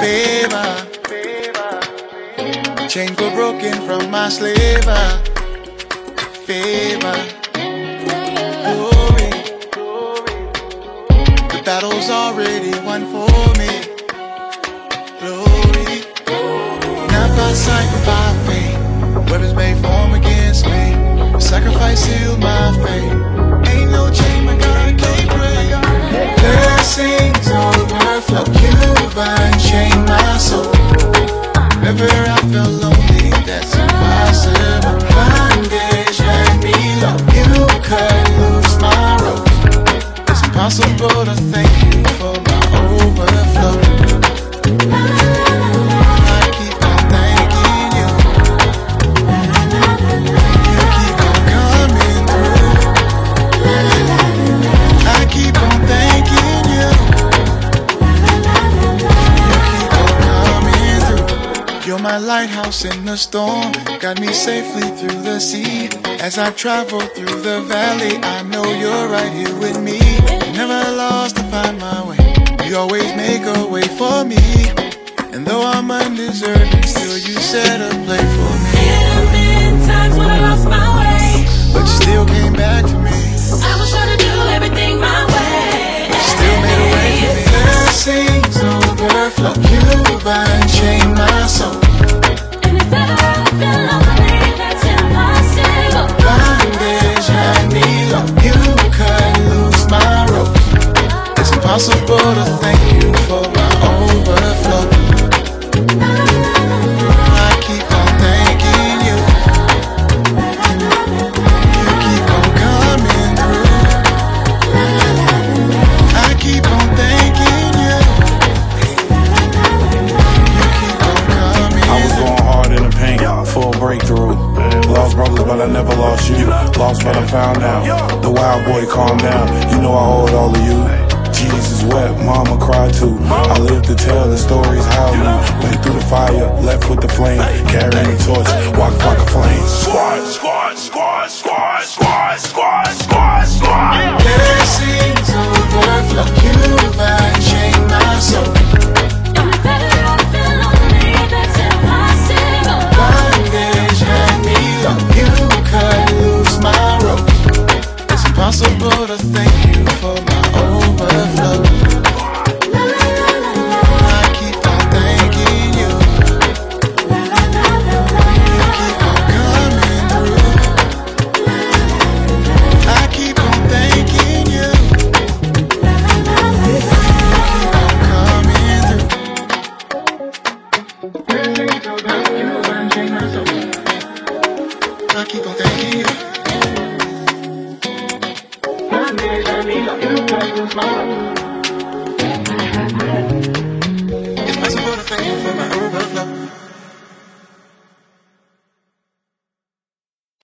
Favor. Chains were broken from my slaver. Favor. Glory. The battle's already won for me. Glory. Not by sight, but by faith. Weapons may form against me. Sacrifice sealed my fate. Ain't no impossible to thank you for my overflow. I keep on thanking you. You keep on coming through. I keep on thanking you. You keep on coming through. You're my lighthouse in the storm. Got me safely through the sea. As I travel through the valley, I know you're right here with me. I'm still you set a play for me. Have been times when I lost my way. But you still came back to me. I was trying to do everything my way. Still made a way for me. Blessings overflow. You've unchained my soul. And if ever breakthrough. Lost brothers, but I never lost you. Lost, but I found out. The wild boy, calm down. You know I hold all of you. Jesus wept, mama cried too. I live to tell the stories how you went through the fire, left with the flame, carrying the torch, walk like a flame. I